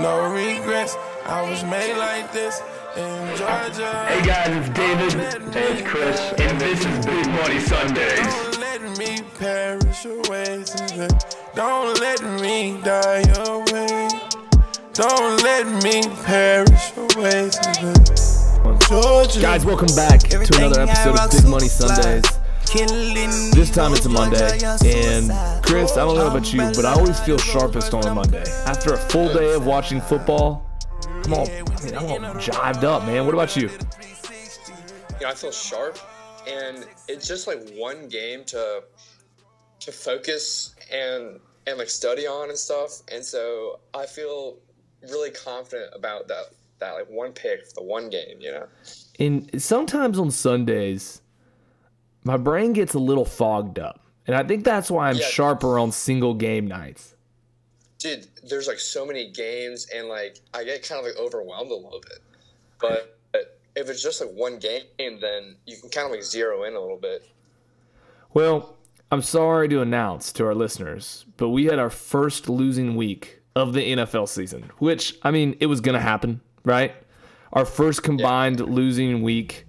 no regrets. I was made like this in Georgia. Hey guys, it's David. Hey, it's Chris. And this is Big Money Sundays. Don't let me perish away today. Don't let me die away. Don't let me perish away. Georgia. Guys, welcome back to another episode of Big Money Sundays. This time it's a Monday, and Chris, I don't know about you, but I always feel sharpest on a Monday. After a full day of watching football, I'm all, I mean, I'm all jived up, man. What about you? you know, I feel sharp, and it's just like one game to to focus and and like study on and stuff. And so I feel really confident about that that like one pick for the one game. You know, And sometimes on Sundays, my brain gets a little fogged up, and I think that's why I'm Yeah. sharper on single game nights. dude, there's like so many games, and like I get kind of like overwhelmed a little bit. But if it's just like one game, then you can kind of like zero in a little bit. Well, I'm sorry to announce to our listeners, but we had our first losing week of the NFL season, which, I mean, it was going to happen, right? Our first combined losing week.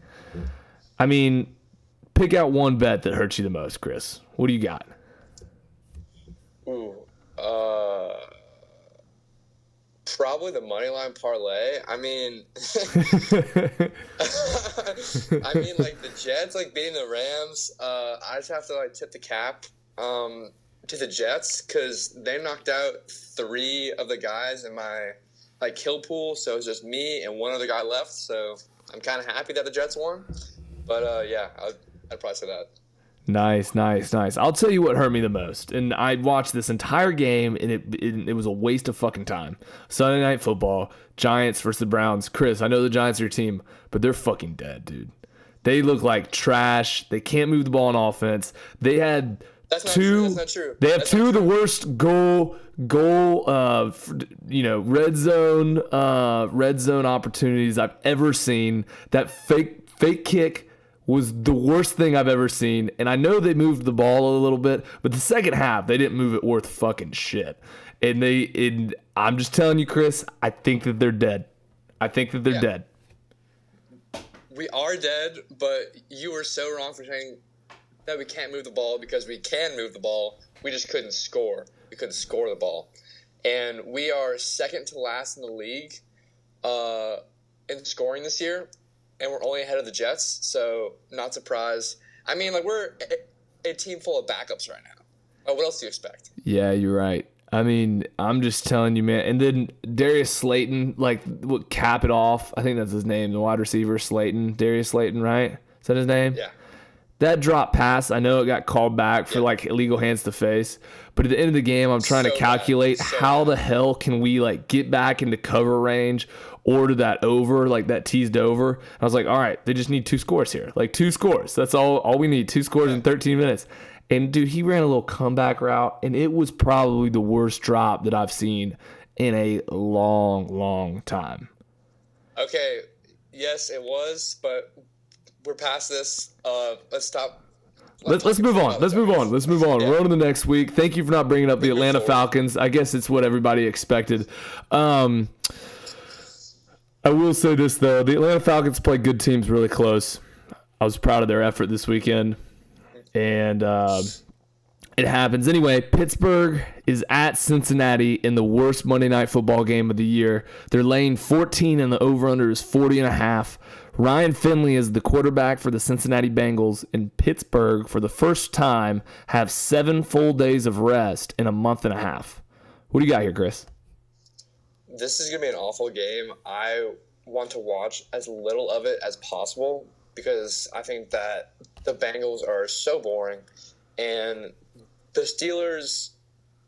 I mean, pick out one bet that hurts you the most, Chris. What do you got? Ooh, uh, probably the money line parlay. I mean, I mean, like the Jets, like beating the Rams. Uh, I just have to like tip the cap um, to the Jets because they knocked out three of the guys in my like kill pool. So it's just me and one other guy left. So I'm kind of happy that the Jets won. But uh, yeah, I'd, I'd probably say that. Nice, nice, nice. I'll tell you what hurt me the most. And I watched this entire game, and it, it it was a waste of fucking time. Sunday night football, Giants versus the Browns. Chris, I know the Giants are your team, but they're fucking dead, dude. They look like trash. They can't move the ball on offense. They had That's not two. not true. They have That's two of the worst goal goal uh you know red zone uh red zone opportunities I've ever seen. That fake fake kick was the worst thing I've ever seen. And I know they moved the ball a little bit, but the second half they didn't move it worth fucking shit. And they and I'm just telling you, Chris, I think that they're dead. I think that they're Yeah. dead. we are dead, but you were so wrong for saying that we can't move the ball because we can move the ball. We just couldn't score. We couldn't score the ball. And we are second to last in the league uh, in scoring this year, and we're only ahead of the Jets. So not surprised. I mean, like we're a, a team full of backups right now. Oh, what else do you expect? Yeah, you're right. I mean, I'm just telling you, man. And then Darius Slayton, like, would cap it off. I think that's his name, the wide receiver, Slayton. Darius Slayton, right? Is that his name? Yeah. That drop pass, I know it got called back for like illegal hands to face, but at the end of the game, I'm trying So to calculate So how bad. the hell can we like get back into cover range or to that over, like that teased over. I was like, all right, they just need two scores here, like two scores. That's all all we need, two scores in 13 minutes. And dude, he ran a little comeback route, and it was probably the worst drop that I've seen in a long, long time. Okay. Yes, it was, but we're past this. Uh, let's stop. Let's, let's move on. Let's move on. Let's move on. Yeah. We're on to the next week. Thank you for not bringing up the move Atlanta forward. Falcons. I guess it's what everybody expected. Um, I will say this though: the Atlanta Falcons play good teams really close. I was proud of their effort this weekend, and uh, it happens anyway. Pittsburgh is at Cincinnati in the worst Monday Night Football game of the year. They're laying 14, and the over/under is 40 and a half. Ryan Finley is the quarterback for the Cincinnati Bengals, and Pittsburgh, for the first time, have seven full days of rest in a month and a half. What do you got here, Chris? this is gonna be an awful game. I want to watch as little of it as possible because I think that the Bengals are so boring, and the Steelers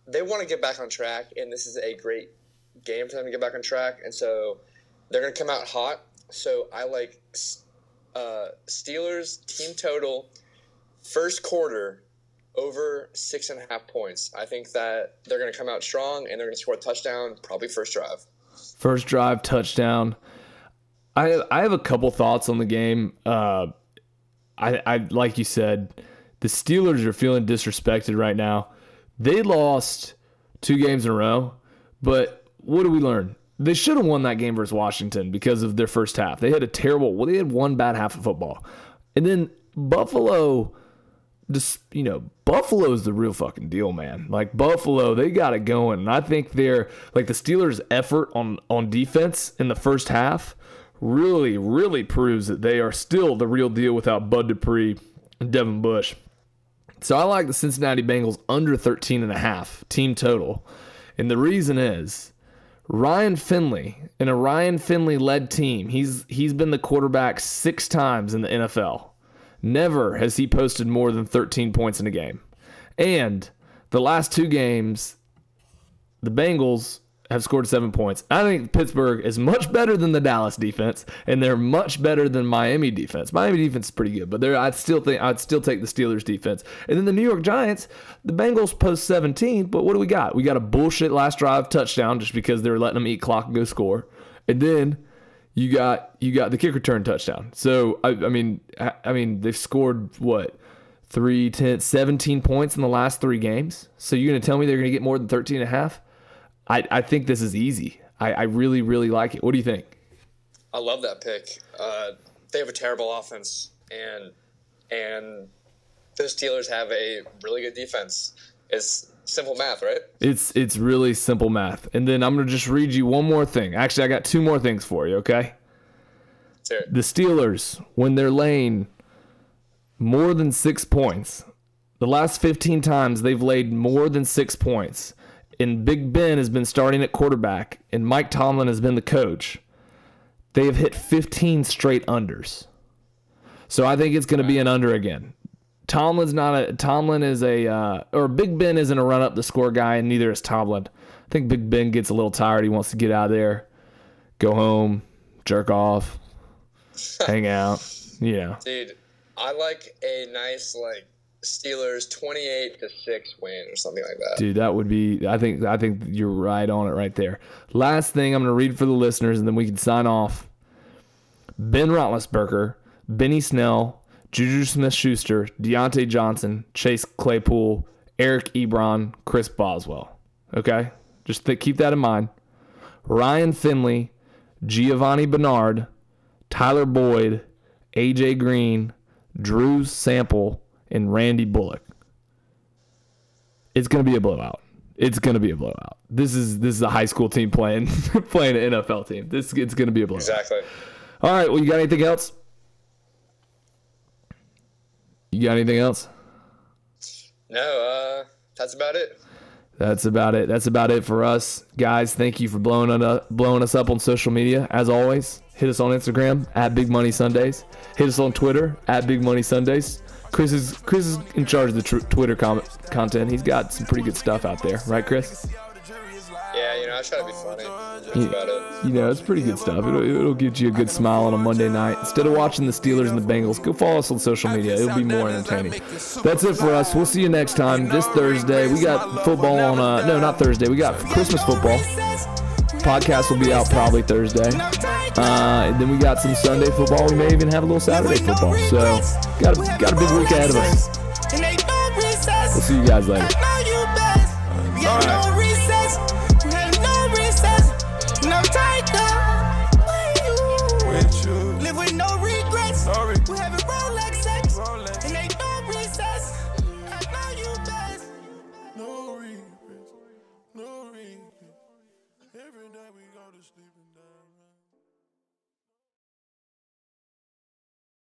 they want to get back on track, and this is a great game for them to get back on track, and so they're gonna come out hot. So I like uh, Steelers team total first quarter over six and a half points. I think that they're going to come out strong and they're going to score a touchdown, probably first drive. First drive touchdown. I I have a couple thoughts on the game. Uh, I I like you said, the Steelers are feeling disrespected right now. They lost two games in a row, but what do we learn? they should have won that game versus Washington because of their first half. They had a terrible. Well, they had one bad half of football, and then Buffalo. Just you know, Buffalo's the real fucking deal, man. Like Buffalo, they got it going, and I think they're like the Steelers' effort on on defense in the first half really, really proves that they are still the real deal without Bud Dupree and Devin Bush. So I like the Cincinnati Bengals under 13 and a half team total. And the reason is Ryan Finley in a Ryan Finley led team. He's he's been the quarterback 6 times in the NFL. Never has he posted more than 13 points in a game. And the last two games the Bengals have scored seven points. I think Pittsburgh is much better than the Dallas defense, and they're much better than Miami defense. Miami defense is pretty good, but I'd still think I'd still take the Steelers defense. And then the New York Giants, the Bengals post 17, but what do we got? We got a bullshit last drive touchdown just because they were letting them eat clock and go score, and then you got you got the kick return touchdown. So I, I mean I, I mean they've scored what. 3, 10, 17 points in the last three games. So you're going to tell me they're going to get more than 13 and a half? I, I think this is easy. I, I really, really like it. What do you think? I love that pick. Uh, they have a terrible offense, and and the Steelers have a really good defense. It's simple math, right? It's it's really simple math. And then I'm gonna just read you one more thing. Actually, I got two more things for you. Okay. The Steelers, when they're laying more than six points, the last 15 times they've laid more than six points and Big Ben has been starting at quarterback, and Mike Tomlin has been the coach, they have hit 15 straight unders. So I think it's going to be an under again. Tomlin's not a Tomlin is a uh, or Big Ben isn't a run up the score guy, and neither is Tomlin. I think Big Ben gets a little tired. He wants to get out of there, go home, jerk off, hang out. Yeah, dude, I like a nice like Steelers 28 to 6 win or something like that. Dude, that would be I think I think you're right on it right there. Last thing I'm going to read for the listeners and then we can sign off. Ben Roethlisberger, Benny Snell, Juju Smith-Schuster, Diontae Johnson, Chase Claypool, Eric Ebron, Chris Boswell. Okay? Just th- keep that in mind. Ryan Finley, Giovani Bernard, Tyler Boyd, AJ Green, Drew Sample, and Randy Bullock. It's going to be a blowout. It's going to be a blowout. This is this is a high school team playing playing an NFL team. This it's going to be a blowout. Exactly. All right. Well, you got anything else? You got anything else? No. Uh, that's about it. That's about it. That's about it for us, guys. Thank you for blowing on uh, blowing us up on social media. As always, hit us on Instagram at Big Money Sundays. Hit us on Twitter at Big Money Sundays. Chris is Chris is in charge of the tr- Twitter com- content. He's got some pretty good stuff out there, right, Chris? Yeah, you know, I try to be funny. That's you, about it. You know, it's pretty good stuff. It'll, it'll get you a good smile on a Monday night. Instead of watching the Steelers and the Bengals, go follow us on social media. It'll be more entertaining. That's it for us. We'll see you next time. This Thursday, we got football on. Uh, no, not Thursday. We got Christmas football. Podcast will be out probably Thursday. Uh, and then we got some Sunday football. We may even have a little Saturday football. So got a, got a big week ahead of us. We'll see you guys later. All right. Day we go to sleep